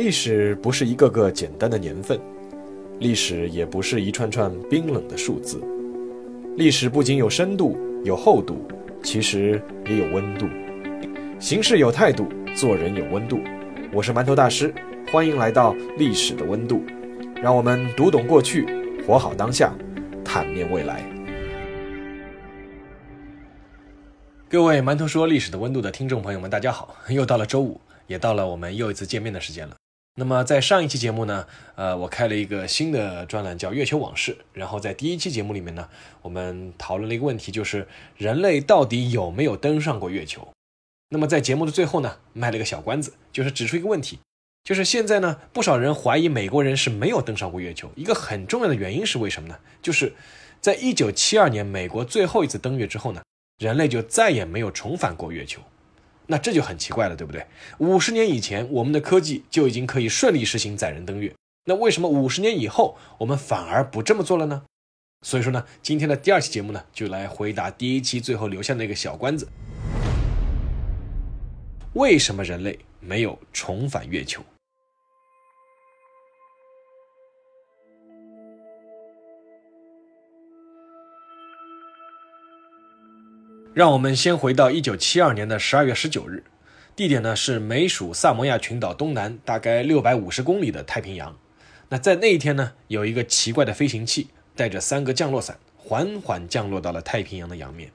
历史不是一个个简单的年份，历史也不是一串串冰冷的数字。历史不仅有深度、有厚度，其实也有温度。行事有态度，做人有温度。我是馒头大师，欢迎来到历史的温度。让我们读懂过去，活好当下，探面未来。各位馒头说历史的温度的听众朋友们，大家好！又到了周五，也到了我们又一次见面的时间了。那么在上一期节目呢，呃，我开了一个新的专栏叫《月球往事》，然后在第一期节目里面呢，我们讨论了一个问题，就是人类到底有没有登上过月球？那么在节目的最后呢，卖了个小关子，就是指出一个问题，就是现在呢，不少人怀疑美国人是没有登上过月球，一个很重要的原因是为什么呢？就是在一九七二年美国最后一次登月之后呢，人类就再也没有重返过月球。那这就很奇怪了，对不对？五十年以前，我们的科技就已经可以顺利实行载人登月，那为什么五十年以后我们反而不这么做了呢？所以说呢，今天的第二期节目呢，就来回答第一期最后留下那个小关子：为什么人类没有重返月球？让我们先回到一九七二年的十二月十九日，地点呢是美属萨摩亚群岛东南大概六百五十公里的太平洋。那在那一天呢，有一个奇怪的飞行器带着三个降落伞缓缓降落到了太平洋的洋面。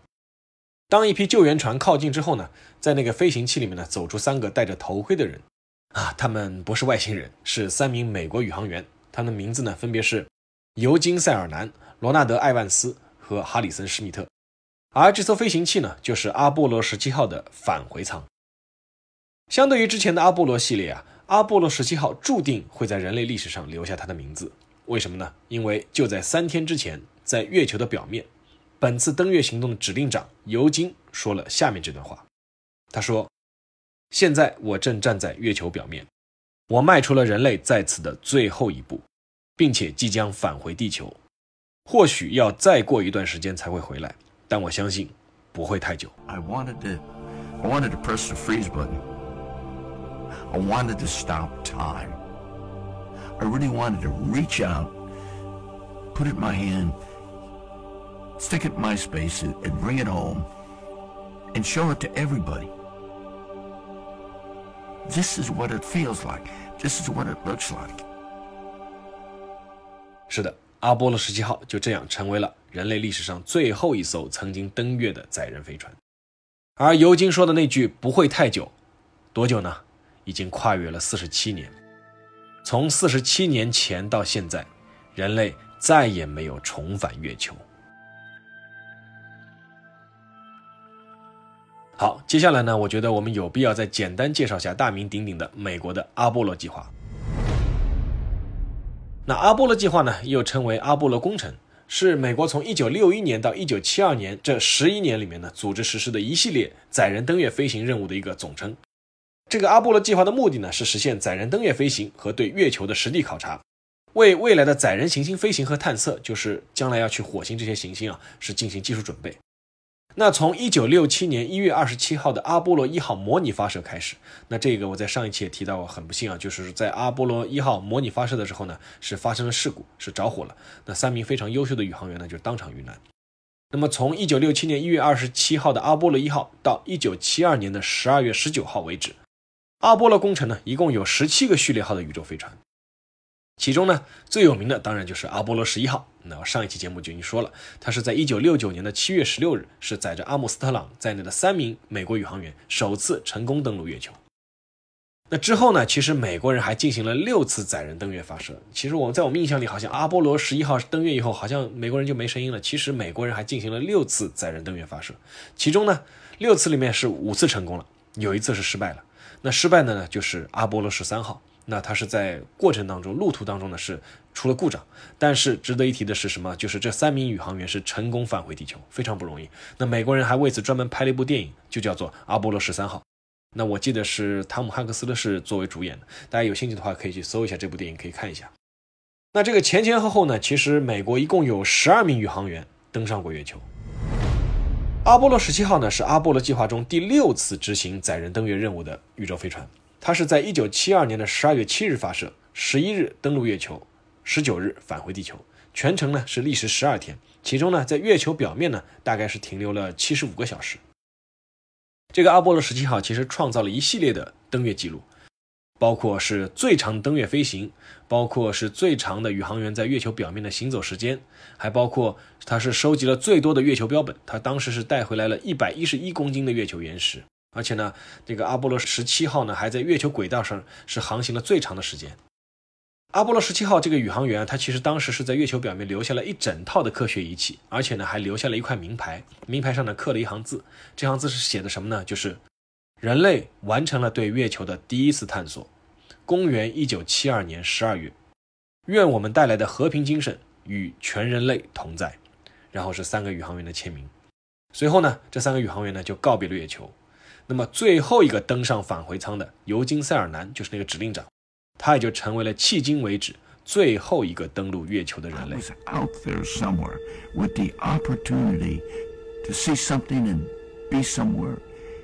当一批救援船靠近之后呢，在那个飞行器里面呢走出三个戴着头盔的人，啊，他们不是外星人，是三名美国宇航员，他们的名字呢分别是尤金·塞尔南、罗纳德·艾万斯和哈里森·施密特。而这艘飞行器呢，就是阿波罗十七号的返回舱。相对于之前的阿波罗系列啊，阿波罗十七号注定会在人类历史上留下它的名字。为什么呢？因为就在三天之前，在月球的表面，本次登月行动的指令长尤金说了下面这段话。他说：“现在我正站在月球表面，我迈出了人类在此的最后一步，并且即将返回地球。或许要再过一段时间才会回来。”但我相信不会太久。I wanted to, I wanted to press the freeze button. I wanted to stop time. I really wanted to reach out, put it in my hand, stick it in my space, and bring it home, and show it to everybody. This is what it feels like. This is what it looks like. 是的，阿波罗十七号就这样成为了 人类历史上最后一艘曾经登月的载人飞船。而尤金说的那句“不会太久”，多久呢？已经跨越了四十七年。从四十七年前到现在，人类再也没有重返月球。好，接下来呢？我觉得我们有必要再简单介绍下大名鼎鼎的美国的阿波罗计划。那阿波罗计划呢，又称为阿波罗工程，是美国从1961年到1972年这十一年里面呢，组织实施的一系列载人登月飞行任务的一个总称。这个阿波罗计划的目的呢，是实现载人登月飞行和对月球的实地考察，为未来的载人行星飞行和探测，就是将来要去火星这些行星啊，是进行技术准备。那从一九六七年一月二十七号的阿波罗一号模拟发射开始，那这个我在上一期也提到过，很不幸啊，就是在阿波罗一号模拟发射的时候呢，是发生了事故，是着火了。那三名非常优秀的宇航员呢，就当场遇难。那么从一九六七年一月二十七号的阿波罗一号到一九七二年的十二月十九号为止，阿波罗工程呢，一共有十七个序列号的宇宙飞船。其中呢，最有名的当然就是阿波罗十一号。那我上一期节目就已经说了，它是在一九六九年的七月十六日，是载着阿姆斯特朗在内的三名美国宇航员首次成功登陆月球。那之后呢，其实美国人还进行了六次载人登月发射。其实我们在我们印象里，好像阿波罗十一号登月以后，好像美国人就没声音了。其实美国人还进行了六次载人登月发射，其中呢，六次里面是五次成功了，有一次是失败了。那失败的呢，就是阿波罗十三号。那它是在过程当中，路途当中呢是出了故障，但是值得一提的是什么？就是这三名宇航员是成功返回地球，非常不容易。那美国人还为此专门拍了一部电影，就叫做《阿波罗十三号》。那我记得是汤姆汉克斯的是作为主演的，大家有兴趣的话可以去搜一下这部电影，可以看一下。那这个前前后后呢，其实美国一共有十二名宇航员登上过月球。阿波罗十七号呢是阿波罗计划中第六次执行载人登月任务的宇宙飞船。它是在一九七二年的十二月七日发射，十一日登陆月球，十九日返回地球，全程呢是历时十二天，其中呢在月球表面呢大概是停留了七十五个小时。这个阿波罗十七号其实创造了一系列的登月记录。包括是最长登月飞行，包括是最长的宇航员在月球表面的行走时间，还包括它是收集了最多的月球标本。它当时是带回来了一百一十一公斤的月球岩石，而且呢，这个阿波罗十七号呢还在月球轨道上是航行了最长的时间。阿波罗十七号这个宇航员，他其实当时是在月球表面留下了一整套的科学仪器，而且呢还留下了一块名牌，名牌上呢刻了一行字，这行字是写的什么呢？就是。人类完成了对月球的第一次探索。公元一九七二年十二月，愿我们带来的和平精神与全人类同在。然后是三个宇航员的签名。随后呢，这三个宇航员呢就告别了月球。那么最后一个登上返回舱的尤金·塞尔南，就是那个指令长，他也就成为了迄今为止最后一个登陆月球的人类。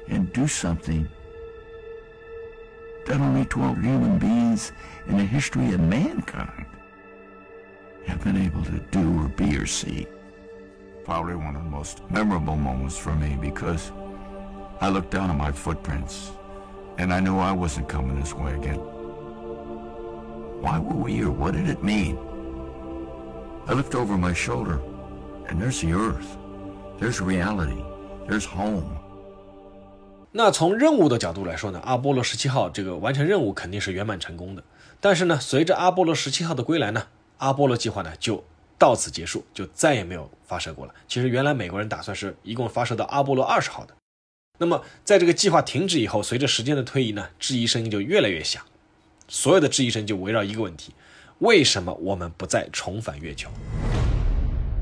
and do something that only 12 human beings in the history of mankind have been able to do or be or see. Probably one of the most memorable moments for me because I looked down at my footprints and I knew I wasn't coming this way again. Why were we here? What did it mean? I looked over my shoulder and there's the earth. There's reality. There's home. 那从任务的角度来说呢，阿波罗十七号这个完成任务肯定是圆满成功的。但是呢，随着阿波罗十七号的归来呢，阿波罗计划呢就到此结束，就再也没有发射过了。其实原来美国人打算是一共发射到阿波罗二十号的。那么在这个计划停止以后，随着时间的推移呢，质疑声音就越来越响，所有的质疑声就围绕一个问题：为什么我们不再重返月球？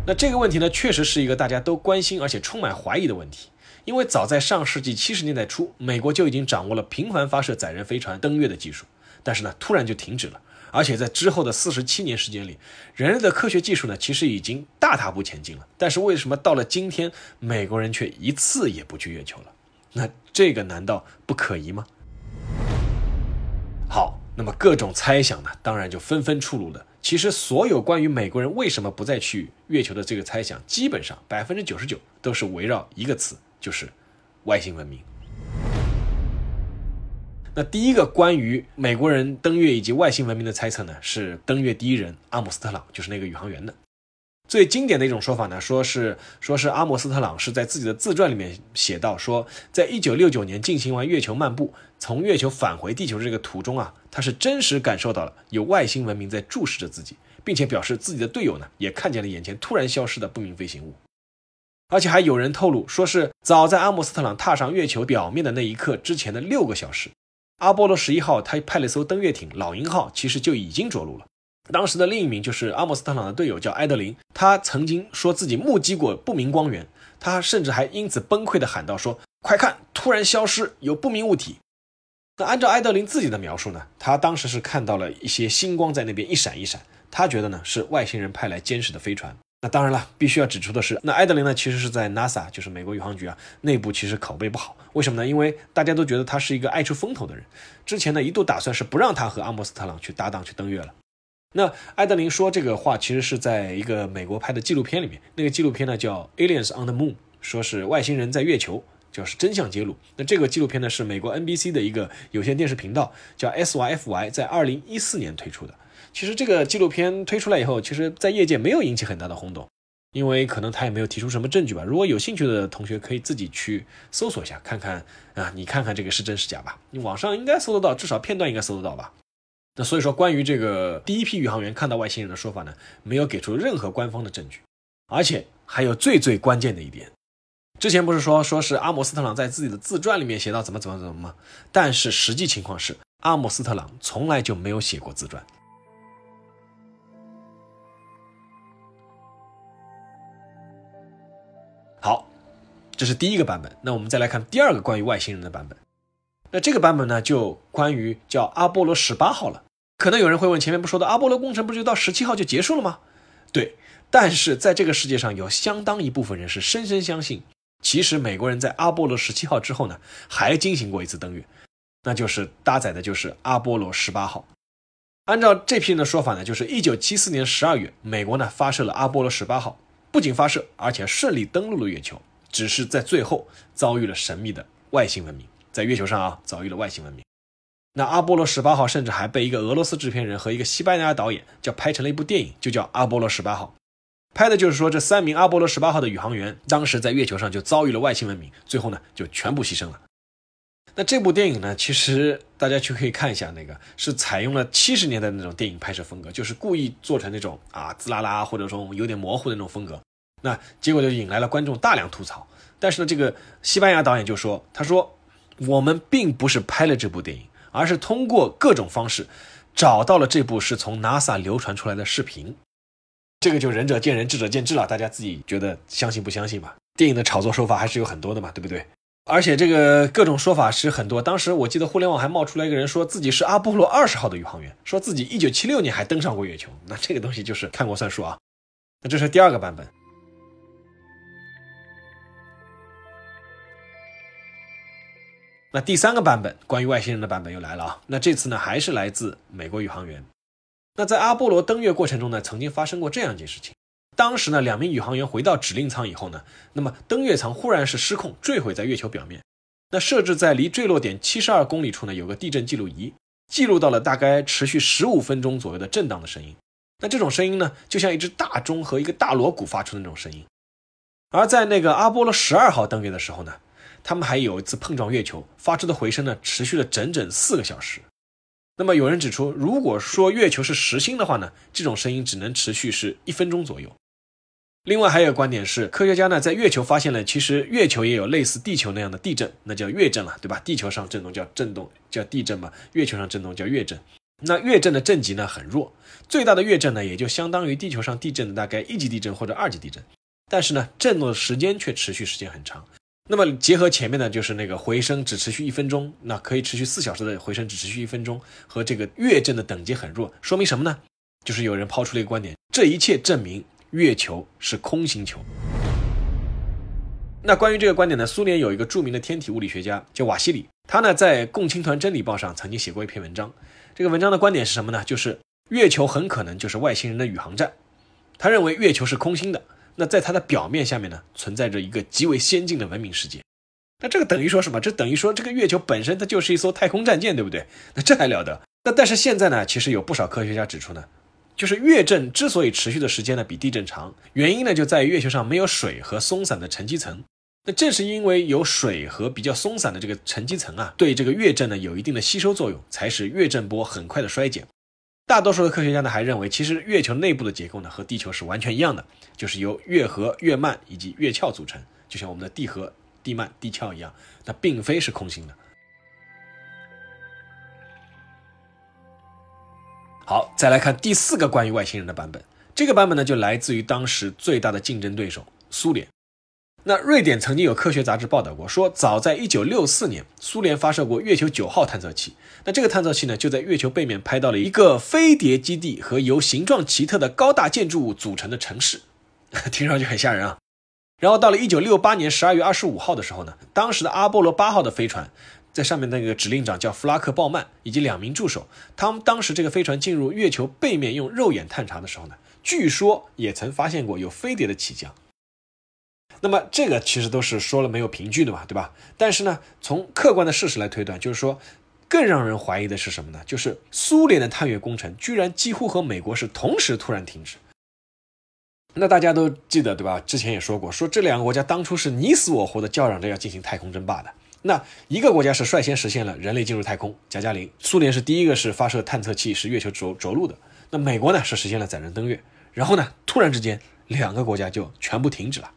那这个问题呢，确实是一个大家都关心而且充满怀疑的问题。因为早在上世纪七十年代初，美国就已经掌握了频繁发射载人飞船登月的技术，但是呢，突然就停止了。而且在之后的四十七年时间里，人类的科学技术呢，其实已经大踏步前进了。但是为什么到了今天，美国人却一次也不去月球了？那这个难道不可疑吗？好，那么各种猜想呢，当然就纷纷出炉了。其实，所有关于美国人为什么不再去月球的这个猜想，基本上百分之九十九都是围绕一个词。就是外星文明。那第一个关于美国人登月以及外星文明的猜测呢，是登月第一人阿姆斯特朗，就是那个宇航员的。最经典的一种说法呢，说是说是阿姆斯特朗是在自己的自传里面写到，说在一九六九年进行完月球漫步，从月球返回地球这个途中啊，他是真实感受到了有外星文明在注视着自己，并且表示自己的队友呢也看见了眼前突然消失的不明飞行物。而且还有人透露，说是早在阿姆斯特朗踏上月球表面的那一刻之前的六个小时，阿波罗十一号他派了艘登月艇“老鹰号”，其实就已经着陆了。当时的另一名就是阿姆斯特朗的队友叫埃德林，他曾经说自己目击过不明光源，他甚至还因此崩溃地喊道：“说快看，突然消失有不明物体。”那按照埃德林自己的描述呢，他当时是看到了一些星光在那边一闪一闪，他觉得呢是外星人派来监视的飞船。那当然了，必须要指出的是，那埃德林呢，其实是在 NASA，就是美国宇航局啊，内部其实口碑不好。为什么呢？因为大家都觉得他是一个爱出风头的人。之前呢，一度打算是不让他和阿姆斯特朗去搭档去登月了。那艾德林说这个话，其实是在一个美国拍的纪录片里面，那个纪录片呢叫《Aliens on the Moon》，说是外星人在月球，就是真相揭露。那这个纪录片呢，是美国 NBC 的一个有线电视频道叫 SYFY，在二零一四年推出的。其实这个纪录片推出来以后，其实在业界没有引起很大的轰动，因为可能他也没有提出什么证据吧。如果有兴趣的同学可以自己去搜索一下，看看啊，你看看这个是真是假吧。你网上应该搜得到，至少片段应该搜得到吧。那所以说，关于这个第一批宇航员看到外星人的说法呢，没有给出任何官方的证据，而且还有最最关键的一点，之前不是说说是阿姆斯特朗在自己的自传里面写到怎么怎么怎么吗？但是实际情况是，阿姆斯特朗从来就没有写过自传。好，这是第一个版本。那我们再来看第二个关于外星人的版本。那这个版本呢，就关于叫阿波罗十八号了。可能有人会问，前面不说的阿波罗工程不就到十七号就结束了吗？对，但是在这个世界上有相当一部分人是深深相信，其实美国人在阿波罗十七号之后呢，还进行过一次登月。那就是搭载的就是阿波罗十八号。按照这批人的说法呢，就是一九七四年十二月，美国呢发射了阿波罗十八号，不仅发射，而且顺利登陆了月球，只是在最后遭遇了神秘的外星文明，在月球上啊遭遇了外星文明。那阿波罗十八号甚至还被一个俄罗斯制片人和一个西班牙导演叫拍成了一部电影，就叫《阿波罗十八号》，拍的就是说这三名阿波罗十八号的宇航员当时在月球上就遭遇了外星文明，最后呢就全部牺牲了。那这部电影呢，其实大家去可以看一下，那个是采用了七十年代那种电影拍摄风格，就是故意做成那种啊滋啦啦或者说有点模糊的那种风格。那结果就引来了观众大量吐槽。但是呢，这个西班牙导演就说：“他说我们并不是拍了这部电影，而是通过各种方式找到了这部是从 NASA 流传出来的视频。这个就仁者见仁，智者见智了，大家自己觉得相信不相信吧。电影的炒作手法还是有很多的嘛，对不对？”而且这个各种说法是很多。当时我记得互联网还冒出来一个人说自己是阿波罗二十号的宇航员，说自己一九七六年还登上过月球。那这个东西就是看过算数啊。那这是第二个版本。那第三个版本关于外星人的版本又来了啊。那这次呢还是来自美国宇航员。那在阿波罗登月过程中呢，曾经发生过这样一件事情。当时呢，两名宇航员回到指令舱以后呢，那么登月舱忽然是失控坠毁在月球表面。那设置在离坠落点七十二公里处呢，有个地震记录仪，记录到了大概持续十五分钟左右的震荡的声音。那这种声音呢，就像一只大钟和一个大锣鼓发出的那种声音。而在那个阿波罗十二号登月的时候呢，他们还有一次碰撞月球，发出的回声呢，持续了整整四个小时。那么有人指出，如果说月球是实心的话呢，这种声音只能持续是一分钟左右。另外还有观点是，科学家呢在月球发现了，其实月球也有类似地球那样的地震，那叫月震了，对吧？地球上震动叫震动，叫地震嘛。月球上震动叫月震。那月震的震级呢很弱，最大的月震呢也就相当于地球上地震的大概一级地震或者二级地震。但是呢，震动的时间却持续时间很长。那么结合前面的就是那个回声只持续一分钟，那可以持续四小时的回声只持续一分钟，和这个月震的等级很弱，说明什么呢？就是有人抛出了一个观点，这一切证明。月球是空心球。那关于这个观点呢，苏联有一个著名的天体物理学家叫瓦西里，他呢在《共青团真理报》上曾经写过一篇文章。这个文章的观点是什么呢？就是月球很可能就是外星人的宇航站。他认为月球是空心的，那在它的表面下面呢，存在着一个极为先进的文明世界。那这个等于说什么？这等于说这个月球本身它就是一艘太空战舰，对不对？那这还了得？那但是现在呢，其实有不少科学家指出呢。就是月震之所以持续的时间呢比地震长，原因呢就在于月球上没有水和松散的沉积层。那正是因为有水和比较松散的这个沉积层啊，对这个月震呢有一定的吸收作用，才使月震波很快的衰减。大多数的科学家呢还认为，其实月球内部的结构呢和地球是完全一样的，就是由月核、月幔以及月壳组成，就像我们的地核、地幔、地壳一样，那并非是空心的。好，再来看第四个关于外星人的版本。这个版本呢，就来自于当时最大的竞争对手苏联。那瑞典曾经有科学杂志报道过，说早在1964年，苏联发射过月球九号探测器。那这个探测器呢，就在月球背面拍到了一个飞碟基地和由形状奇特的高大建筑物组成的城市，听上去很吓人啊。然后到了1968年12月25号的时候呢，当时的阿波罗八号的飞船。在上面那个指令长叫弗拉克·鲍曼以及两名助手，他们当时这个飞船进入月球背面用肉眼探查的时候呢，据说也曾发现过有飞碟的起降。那么这个其实都是说了没有凭据的嘛，对吧？但是呢，从客观的事实来推断，就是说更让人怀疑的是什么呢？就是苏联的探月工程居然几乎和美国是同时突然停止。那大家都记得对吧？之前也说过，说这两个国家当初是你死我活的叫嚷着要进行太空争霸的。那一个国家是率先实现了人类进入太空，加加林。苏联是第一个是发射探测器是月球着着陆的。那美国呢是实现了载人登月。然后呢，突然之间两个国家就全部停止了。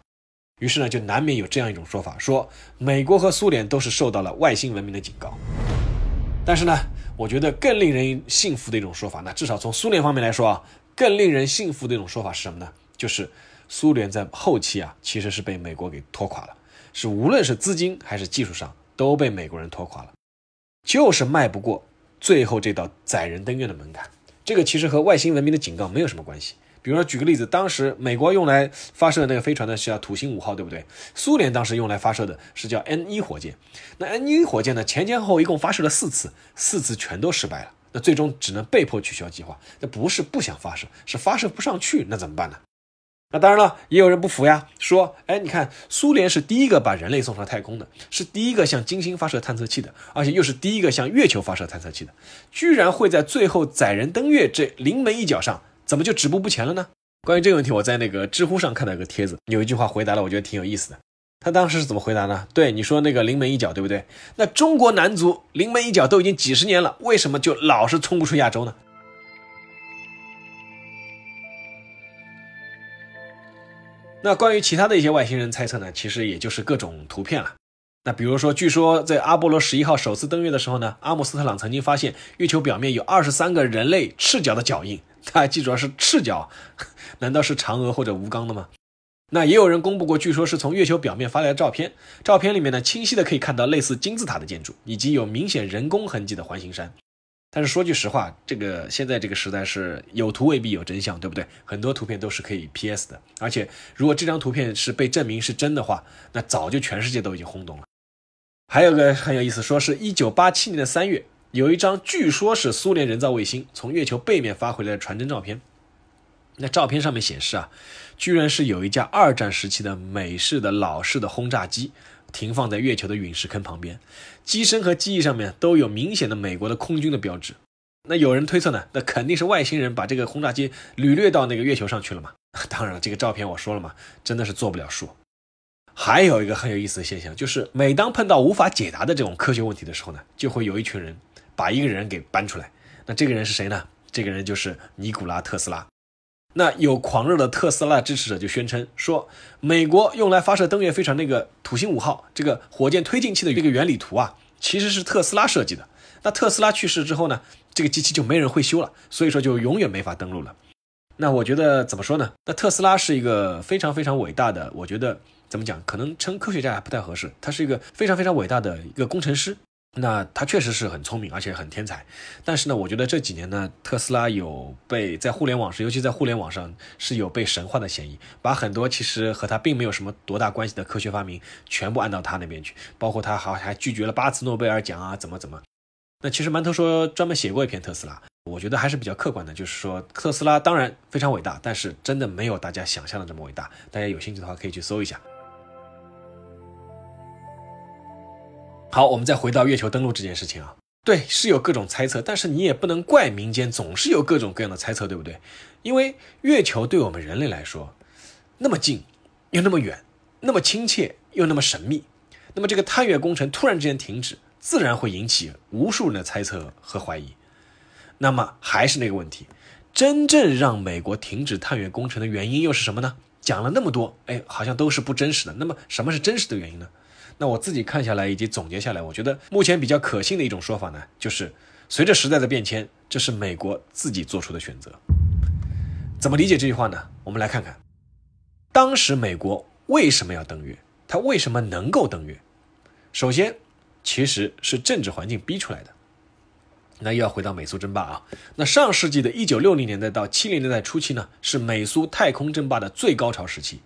于是呢，就难免有这样一种说法，说美国和苏联都是受到了外星文明的警告。但是呢，我觉得更令人信服的一种说法，那至少从苏联方面来说啊，更令人信服的一种说法是什么呢？就是苏联在后期啊，其实是被美国给拖垮了。是无论是资金还是技术上都被美国人拖垮了，就是迈不过最后这道载人登月的门槛。这个其实和外星文明的警告没有什么关系，比如说举个例子，当时美国用来发射那个飞船的是叫土星五号，对不对？苏联当时用来发射的是叫 N 一火箭。那 N 一火箭呢，前前后后一共发射了四次，四次全都失败了。那最终只能被迫取消计划。那不是不想发射，是发射不上去，那怎么办呢？那当然了，也有人不服呀，说，哎，你看，苏联是第一个把人类送上太空的，是第一个向金星发射探测器的，而且又是第一个向月球发射探测器的，居然会在最后载人登月这临门一脚上，怎么就止步不前了呢？关于这个问题，我在那个知乎上看到一个帖子，有一句话回答了，我觉得挺有意思的。他当时是怎么回答呢？对你说那个临门一脚，对不对？那中国男足临门一脚都已经几十年了，为什么就老是冲不出亚洲呢？那关于其他的一些外星人猜测呢，其实也就是各种图片了。那比如说，据说在阿波罗十一号首次登月的时候呢，阿姆斯特朗曾经发现月球表面有二十三个人类赤脚的脚印。大家记住啊，是赤脚，难道是嫦娥或者吴刚的吗？那也有人公布过，据说是从月球表面发来的照片，照片里面呢，清晰的可以看到类似金字塔的建筑，以及有明显人工痕迹的环形山。但是说句实话，这个现在这个时代是有图未必有真相，对不对？很多图片都是可以 PS 的，而且如果这张图片是被证明是真的话，那早就全世界都已经轰动了。还有个很有意思，说是一九八七年的三月，有一张据说是苏联人造卫星从月球背面发回来的传真照片。那照片上面显示啊，居然是有一架二战时期的美式的老式的轰炸机。停放在月球的陨石坑旁边，机身和机翼上面都有明显的美国的空军的标志。那有人推测呢，那肯定是外星人把这个轰炸机掳掠到那个月球上去了嘛？当然了，这个照片我说了嘛，真的是做不了数。还有一个很有意思的现象，就是每当碰到无法解答的这种科学问题的时候呢，就会有一群人把一个人给搬出来。那这个人是谁呢？这个人就是尼古拉特斯拉。那有狂热的特斯拉支持者就宣称说，美国用来发射登月飞船那个土星五号这个火箭推进器的这个原理图啊，其实是特斯拉设计的。那特斯拉去世之后呢，这个机器就没人会修了，所以说就永远没法登陆了。那我觉得怎么说呢？那特斯拉是一个非常非常伟大的，我觉得怎么讲，可能称科学家还不太合适，他是一个非常非常伟大的一个工程师。那他确实是很聪明，而且很天才。但是呢，我觉得这几年呢，特斯拉有被在互联网上，尤其在互联网上是有被神化的嫌疑，把很多其实和他并没有什么多大关系的科学发明全部按到他那边去，包括他好像还拒绝了八次诺贝尔奖啊，怎么怎么。那其实馒头说专门写过一篇特斯拉，我觉得还是比较客观的，就是说特斯拉当然非常伟大，但是真的没有大家想象的这么伟大。大家有兴趣的话可以去搜一下。好，我们再回到月球登陆这件事情啊，对，是有各种猜测，但是你也不能怪民间总是有各种各样的猜测，对不对？因为月球对我们人类来说，那么近又那么远，那么亲切又那么神秘，那么这个探月工程突然之间停止，自然会引起无数人的猜测和怀疑。那么还是那个问题，真正让美国停止探月工程的原因又是什么呢？讲了那么多，哎，好像都是不真实的。那么什么是真实的原因呢？那我自己看下来以及总结下来，我觉得目前比较可信的一种说法呢，就是随着时代的变迁，这是美国自己做出的选择。怎么理解这句话呢？我们来看看，当时美国为什么要登月？它为什么能够登月？首先，其实是政治环境逼出来的。那又要回到美苏争霸啊。那上世纪的一九六零年代到七零年代初期呢，是美苏太空争霸的最高潮时期。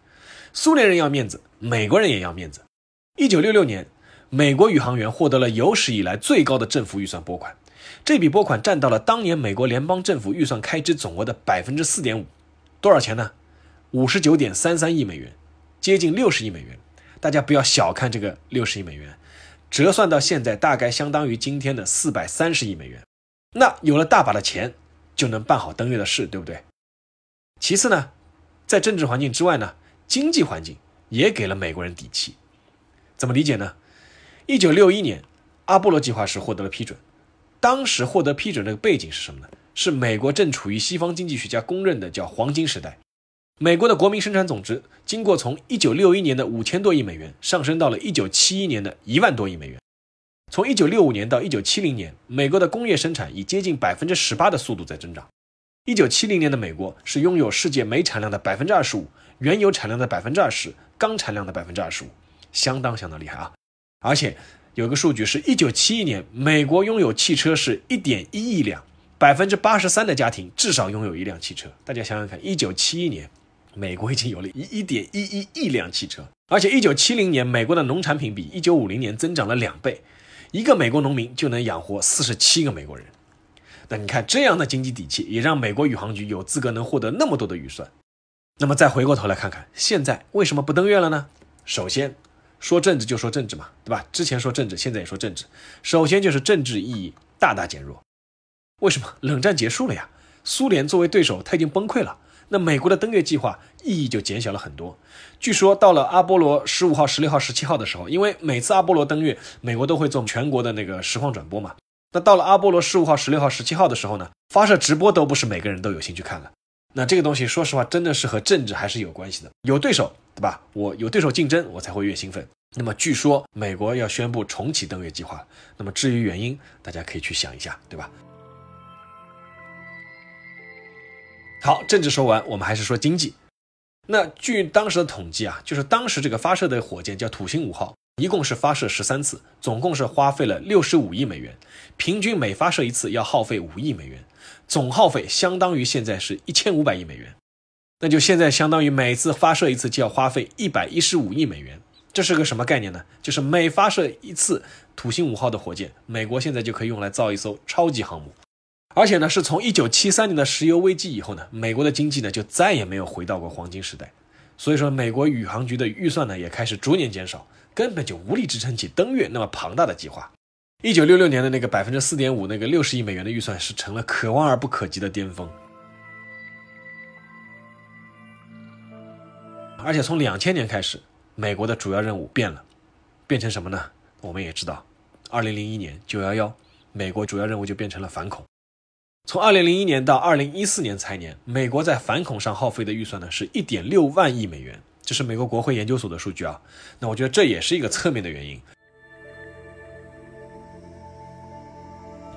苏联人要面子，美国人也要面子。一九六六年，美国宇航员获得了有史以来最高的政府预算拨款，这笔拨款占到了当年美国联邦政府预算开支总额的百分之四点五，多少钱呢？五十九点三三亿美元，接近六十亿美元。大家不要小看这个六十亿美元，折算到现在大概相当于今天的四百三十亿美元。那有了大把的钱，就能办好登月的事，对不对？其次呢，在政治环境之外呢，经济环境也给了美国人底气。怎么理解呢？一九六一年，阿波罗计划是获得了批准。当时获得批准的背景是什么呢？是美国正处于西方经济学家公认的叫黄金时代。美国的国民生产总值经过从一九六一年的五千多亿美元上升到了一九七一年的一万多亿美元。从一九六五年到一九七零年，美国的工业生产以接近百分之十八的速度在增长。一九七零年的美国是拥有世界煤产量的百分之二十五，原油产量的百分之二十，钢产量的百分之二十五。相当相当厉害啊！而且有个数据是，一九七一年美国拥有汽车是一点一亿辆，百分之八十三的家庭至少拥有一辆汽车。大家想想看，一九七一年，美国已经有了一一点一一亿辆汽车，而且一九七零年，美国的农产品比一九五零年增长了两倍，一个美国农民就能养活四十七个美国人。那你看，这样的经济底气，也让美国宇航局有资格能获得那么多的预算。那么再回过头来看看，现在为什么不登月了呢？首先，说政治就说政治嘛，对吧？之前说政治，现在也说政治。首先就是政治意义大大减弱。为什么冷战结束了呀？苏联作为对手，他已经崩溃了。那美国的登月计划意义就减小了很多。据说到了阿波罗十五号、十六号、十七号的时候，因为每次阿波罗登月，美国都会做全国的那个实况转播嘛。那到了阿波罗十五号、十六号、十七号的时候呢，发射直播都不是每个人都有兴趣看了。那这个东西，说实话，真的是和政治还是有关系的。有对手，对吧？我有对手竞争，我才会越兴奋。那么据说美国要宣布重启登月计划。那么至于原因，大家可以去想一下，对吧？好，政治说完，我们还是说经济。那据当时的统计啊，就是当时这个发射的火箭叫土星五号，一共是发射十三次，总共是花费了六十五亿美元，平均每发射一次要耗费五亿美元，总耗费相当于现在是一千五百亿美元。那就现在相当于每次发射一次就要花费一百一十五亿美元，这是个什么概念呢？就是每发射一次土星五号的火箭，美国现在就可以用来造一艘超级航母。而且呢，是从一九七三年的石油危机以后呢，美国的经济呢就再也没有回到过黄金时代，所以说美国宇航局的预算呢也开始逐年减少，根本就无力支撑起登月那么庞大的计划。一九六六年的那个百分之四点五那个六十亿美元的预算是成了可望而不可及的巅峰。而且从两千年开始，美国的主要任务变了，变成什么呢？我们也知道，二零零一年九幺幺，美国主要任务就变成了反恐。从二零零一年到二零一四年财年，美国在反恐上耗费的预算呢是一点六万亿美元，这是美国国会研究所的数据啊。那我觉得这也是一个侧面的原因。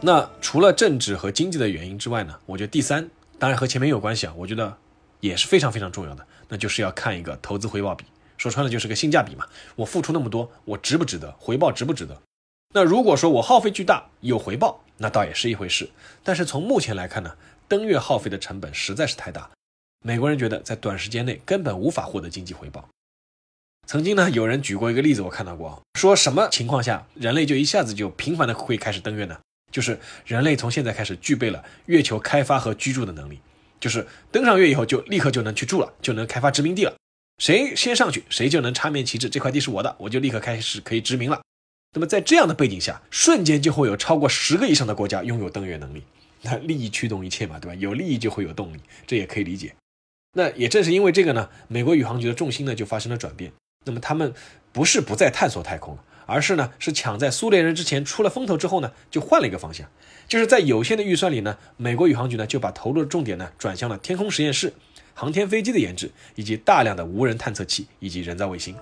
那除了政治和经济的原因之外呢，我觉得第三当然和前面有关系啊，我觉得也是非常非常重要的，那就是要看一个投资回报比，说穿了就是个性价比嘛。我付出那么多，我值不值得？回报值不值得？那如果说我耗费巨大有回报。那倒也是一回事，但是从目前来看呢，登月耗费的成本实在是太大，美国人觉得在短时间内根本无法获得经济回报。曾经呢，有人举过一个例子，我看到过，说什么情况下人类就一下子就频繁的会开始登月呢？就是人类从现在开始具备了月球开发和居住的能力，就是登上月以后就立刻就能去住了，就能开发殖民地了，谁先上去谁就能插面旗帜，这块地是我的，我就立刻开始可以殖民了。那么在这样的背景下，瞬间就会有超过十个以上的国家拥有登月能力。那利益驱动一切嘛，对吧？有利益就会有动力，这也可以理解。那也正是因为这个呢，美国宇航局的重心呢就发生了转变。那么他们不是不再探索太空了，而是呢是抢在苏联人之前出了风头之后呢，就换了一个方向。就是在有限的预算里呢，美国宇航局呢就把投入的重点呢转向了天空实验室、航天飞机的研制，以及大量的无人探测器以及人造卫星。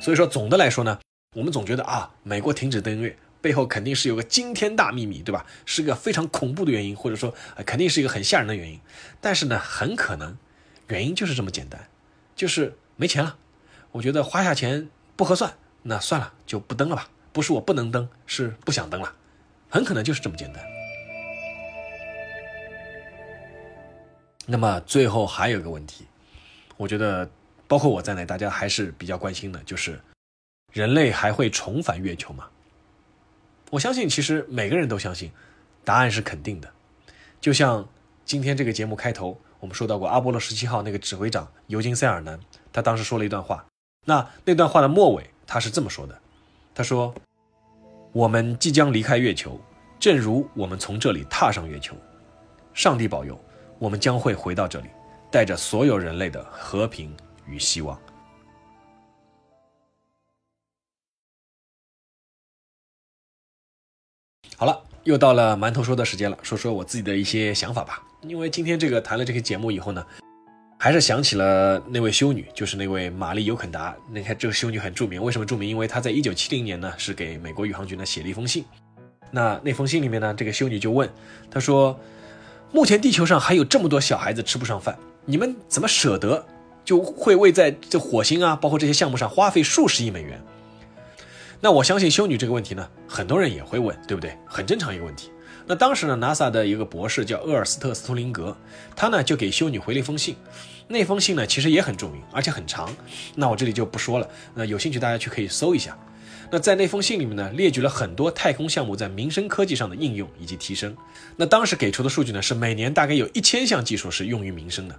所以说，总的来说呢。我们总觉得啊，美国停止登月背后肯定是有个惊天大秘密，对吧？是个非常恐怖的原因，或者说肯定是一个很吓人的原因。但是呢，很可能原因就是这么简单，就是没钱了。我觉得花下钱不合算，那算了，就不登了吧。不是我不能登，是不想登了。很可能就是这么简单。那么最后还有一个问题，我觉得包括我在内，大家还是比较关心的，就是。人类还会重返月球吗？我相信，其实每个人都相信，答案是肯定的。就像今天这个节目开头，我们说到过阿波罗十七号那个指挥长尤金·塞尔南，他当时说了一段话。那那段话的末尾，他是这么说的：“他说，我们即将离开月球，正如我们从这里踏上月球。上帝保佑，我们将会回到这里，带着所有人类的和平与希望。”好了，又到了馒头说的时间了，说说我自己的一些想法吧。因为今天这个谈了这个节目以后呢，还是想起了那位修女，就是那位玛丽尤肯达。你看这个修女很著名，为什么著名？因为她在一九七零年呢，是给美国宇航局呢写了一封信。那那封信里面呢，这个修女就问，她说：“目前地球上还有这么多小孩子吃不上饭，你们怎么舍得就会为在这火星啊，包括这些项目上花费数十亿美元？”那我相信修女这个问题呢，很多人也会问，对不对？很正常一个问题。那当时呢，NASA 的一个博士叫厄尔斯特·斯图林格，他呢就给修女回了一封信。那封信呢其实也很著名，而且很长。那我这里就不说了。那有兴趣大家去可以搜一下。那在那封信里面呢，列举了很多太空项目在民生科技上的应用以及提升。那当时给出的数据呢，是每年大概有一千项技术是用于民生的。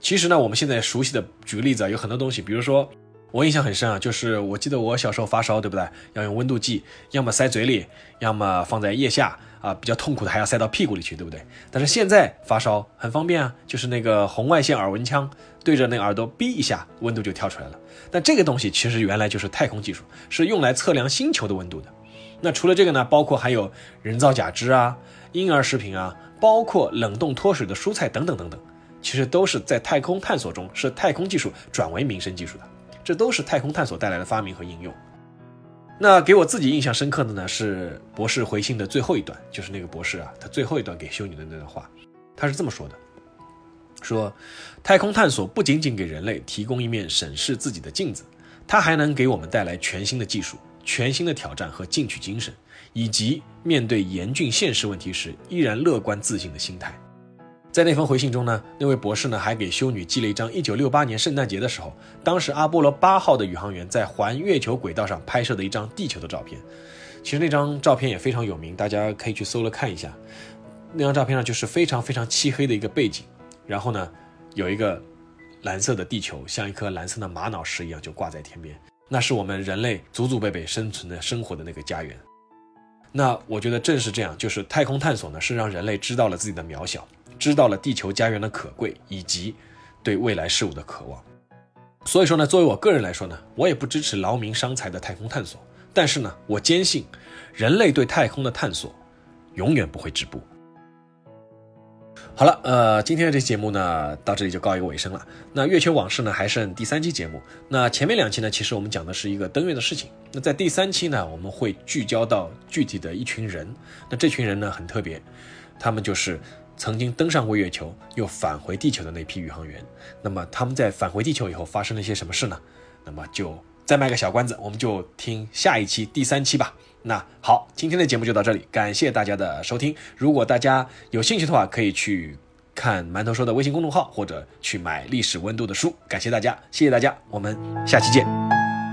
其实呢，我们现在熟悉的，举个例子啊，有很多东西，比如说。我印象很深啊，就是我记得我小时候发烧，对不对？要用温度计，要么塞嘴里，要么放在腋下啊，比较痛苦的还要塞到屁股里去，对不对？但是现在发烧很方便啊，就是那个红外线耳温枪，对着那个耳朵哔一下，温度就跳出来了。但这个东西其实原来就是太空技术，是用来测量星球的温度的。那除了这个呢，包括还有人造假肢啊、婴儿食品啊，包括冷冻脱水的蔬菜等等等等，其实都是在太空探索中，是太空技术转为民生技术的。这都是太空探索带来的发明和应用。那给我自己印象深刻的呢，是博士回信的最后一段，就是那个博士啊，他最后一段给修女的那段话，他是这么说的：说太空探索不仅仅给人类提供一面审视自己的镜子，它还能给我们带来全新的技术、全新的挑战和进取精神，以及面对严峻现实问题时依然乐观自信的心态。在那封回信中呢，那位博士呢还给修女寄了一张1968年圣诞节的时候，当时阿波罗八号的宇航员在环月球轨道上拍摄的一张地球的照片。其实那张照片也非常有名，大家可以去搜了看一下。那张照片上就是非常非常漆黑的一个背景，然后呢有一个蓝色的地球，像一颗蓝色的玛瑙石一样就挂在天边，那是我们人类祖祖辈辈生存的生活的那个家园。那我觉得正是这样，就是太空探索呢是让人类知道了自己的渺小。知道了地球家园的可贵，以及对未来事物的渴望。所以说呢，作为我个人来说呢，我也不支持劳民伤财的太空探索。但是呢，我坚信人类对太空的探索永远不会止步。好了，呃，今天的这期节目呢，到这里就告一个尾声了。那月球往事呢，还剩第三期节目。那前面两期呢，其实我们讲的是一个登月的事情。那在第三期呢，我们会聚焦到具体的一群人。那这群人呢，很特别，他们就是。曾经登上过月球又返回地球的那批宇航员，那么他们在返回地球以后发生了些什么事呢？那么就再卖个小关子，我们就听下一期第三期吧。那好，今天的节目就到这里，感谢大家的收听。如果大家有兴趣的话，可以去看馒头说的微信公众号，或者去买《历史温度》的书。感谢大家，谢谢大家，我们下期见。